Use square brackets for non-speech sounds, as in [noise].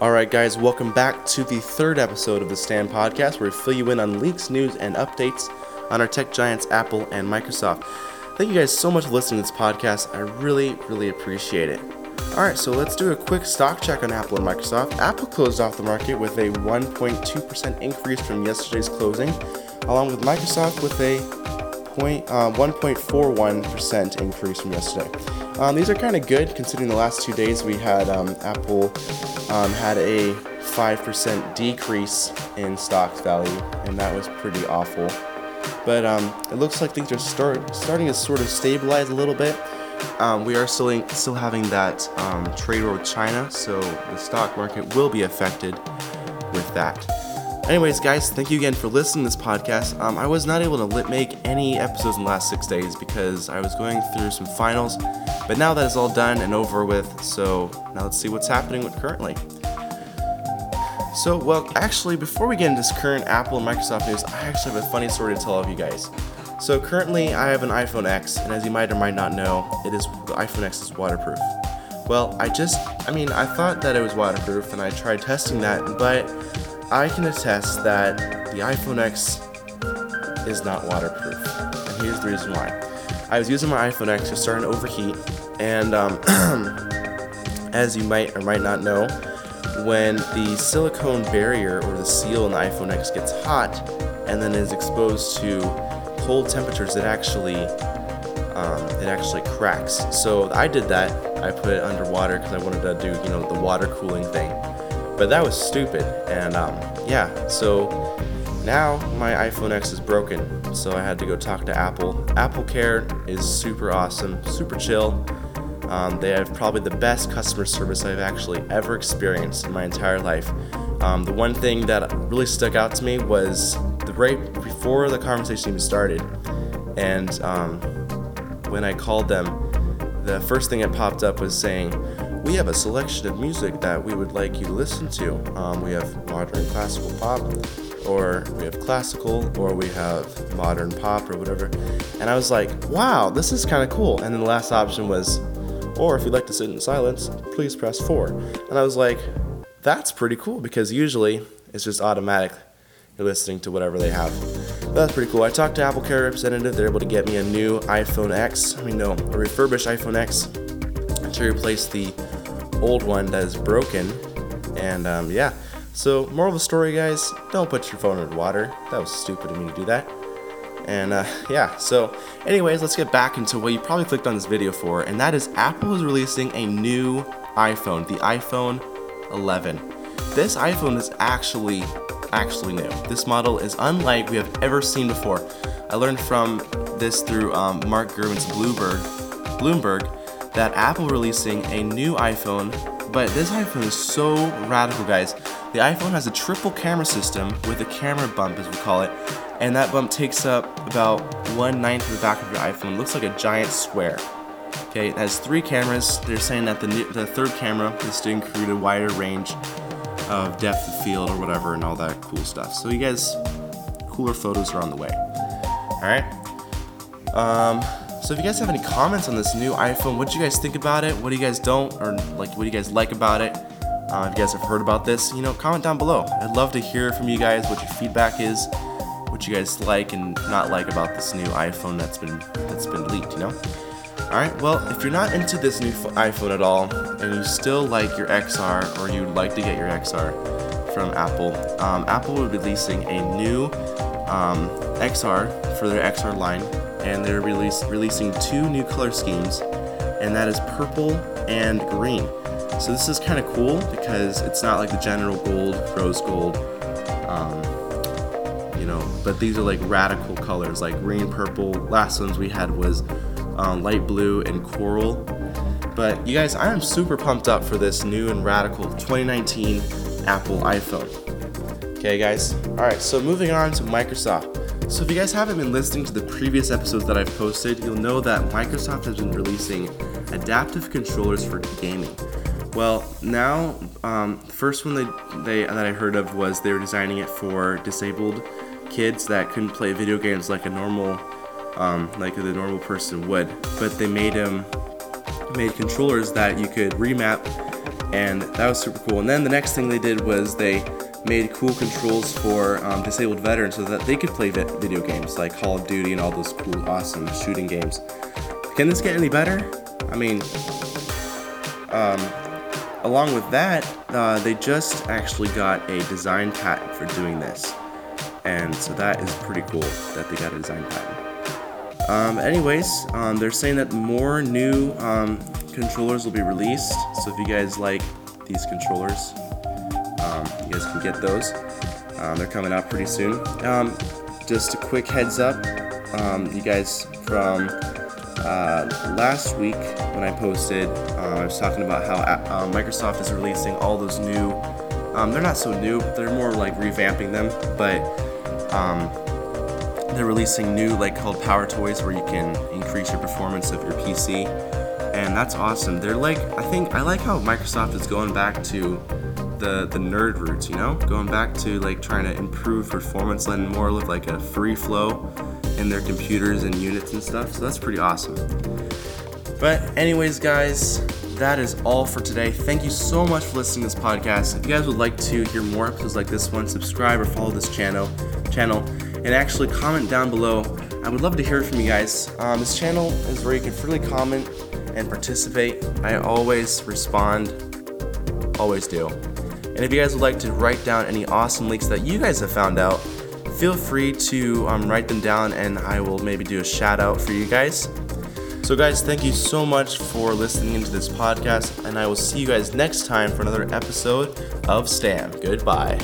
All right, guys, welcome back to the third episode of the Stand Podcast, where we fill you in on leaks, news, and updates on our tech giants Apple and Microsoft. Thank you guys so much for listening to this podcast. I really, really appreciate it. All right, so let's do a quick stock check on Apple and Microsoft. Apple closed off the market with a 1.2% increase from yesterday's closing, along with Microsoft with a point, uh, 1.41% increase from yesterday. Um, these are kind of good considering the last two days we had um, Apple um, had a 5% decrease in stock value, and that was pretty awful. But um, it looks like things are start, starting to sort of stabilize a little bit. Um, we are still, still having that trade war with China, so the stock market will be affected with that. Anyways, guys, thank you again for listening to this podcast. Um, I was not able to make any episodes in the last six days because I was going through some finals, but now that is all done and over with, so now let's see what's happening with currently. So, well, actually, before we get into this current Apple and Microsoft news, I actually have a funny story to tell all of you guys. So, currently, I have an iPhone X, and as you might or might not know, it is the iPhone X is waterproof. Well, I just, I mean, I thought that it was waterproof, and I tried testing that, but I can attest that the iPhone X is not waterproof. And here's the reason why. I was using my iPhone X, was starting to overheat, and um, [clears throat] as you might or might not know, when the silicone barrier or the seal in the iPhone X gets hot and then is exposed to cold temperatures, it actually um, it actually cracks. So I did that. I put it underwater because I wanted to do you know the water cooling thing but that was stupid. And um, yeah, so now my iPhone X is broken, so I had to go talk to Apple. Apple Care is super awesome, super chill. Um, they have probably the best customer service I've actually ever experienced in my entire life. Um, the one thing that really stuck out to me was the right before the conversation even started, and um, when I called them, the first thing that popped up was saying, we have a selection of music that we would like you to listen to. Um, we have modern classical pop, or we have classical, or we have modern pop, or whatever. And I was like, wow, this is kind of cool. And then the last option was, or if you'd like to sit in silence, please press four. And I was like, that's pretty cool because usually it's just automatic. You're listening to whatever they have. That's pretty cool. I talked to Apple Care representative. They're able to get me a new iPhone X. I mean, no, a refurbished iPhone X to replace the old one that is broken. And um, yeah, so moral of the story, guys, don't put your phone in water. That was stupid of me to do that. And uh, [laughs] yeah, so anyways, let's get back into what you probably clicked on this video for, and that is Apple is releasing a new iPhone, the iPhone 11. This iPhone is actually actually new. This model is unlike we have ever seen before. I learned from this through um, Mark Gurman's Bloomberg, Bloomberg that Apple releasing a new iPhone, but this iPhone is so radical, guys. The iPhone has a triple camera system with a camera bump, as we call it, and that bump takes up about one ninth of the back of your iPhone. It looks like a giant square. Okay, it has three cameras. They're saying that the, the third camera is to include a wider range of depth of field or whatever and all that cool stuff. So you guys, cooler photos are on the way. All right. Um, so if you guys have any comments on this new iPhone, what do you guys think about it? What do you guys don't, or like what do you guys like about it? Uh, if you guys have heard about this, you know, comment down below. I'd love to hear from you guys what your feedback is, what you guys like and not like about this new iPhone that's been that's been leaked. You know. All right. Well, if you're not into this new iPhone at all, and you still like your XR, or you'd like to get your XR from Apple, um, Apple will be releasing a new um, XR for their XR line and they're release, releasing two new color schemes, and that is purple and green. So this is kind of cool because it's not like the general gold, rose gold, um, you know, but these are like radical colors, like green, purple. Last ones we had was um, light blue and coral. But you guys, I am super pumped up for this new and radical 2019 Apple iPhone. Okay, guys. All right, so moving on to Microsoft. So, if you guys haven't been listening to the previous episodes that I've posted, you'll know that Microsoft has been releasing adaptive controllers for gaming. Well, now, um, first one they, they, that I heard of was they were designing it for disabled kids that couldn't play video games like a normal, um, like the normal person would. But they made them made controllers that you could remap and that was super cool. And then the next thing they did was they made cool controls for um, disabled veterans so that they could play video games like Call of Duty and all those cool, awesome shooting games. Can this get any better? I mean, um, along with that, uh, they just actually got a design patent for doing this. And so that is pretty cool that they got a design patent. Um, anyways, um, they're saying that more new um, controllers will be released. So if you guys like these controllers, um, you guys can get those. Um, they're coming out pretty soon. Um, just a quick heads up, you guys from uh, last week when I posted, uh, I was talking about how uh, Microsoft is releasing all those new. Um, they're not so new; they're more like revamping them, but um, they're releasing new like called Power Toys where you can increase your performance of your PC, and that's awesome. They're like I think I like how Microsoft is going back to the the nerd roots, you know, going back to like trying to improve performance and more of like a free flow in their computers and units and stuff. So that's pretty awesome. But anyways, guys, that is all for today. Thank you so much for listening to this podcast. If you guys would like to hear more episodes like this one, subscribe or follow this channel channel and actually comment down below. I would love to hear from you guys. Um, this channel is where you can freely comment and participate. I always respond, always do. And if you guys would like to write down any awesome leaks that you guys have found out, feel free to um, write them down and I will maybe do a shout out for you guys. So, guys, thank you so much for listening into this podcast, and I will see you guys next time for another episode of STAM. Goodbye.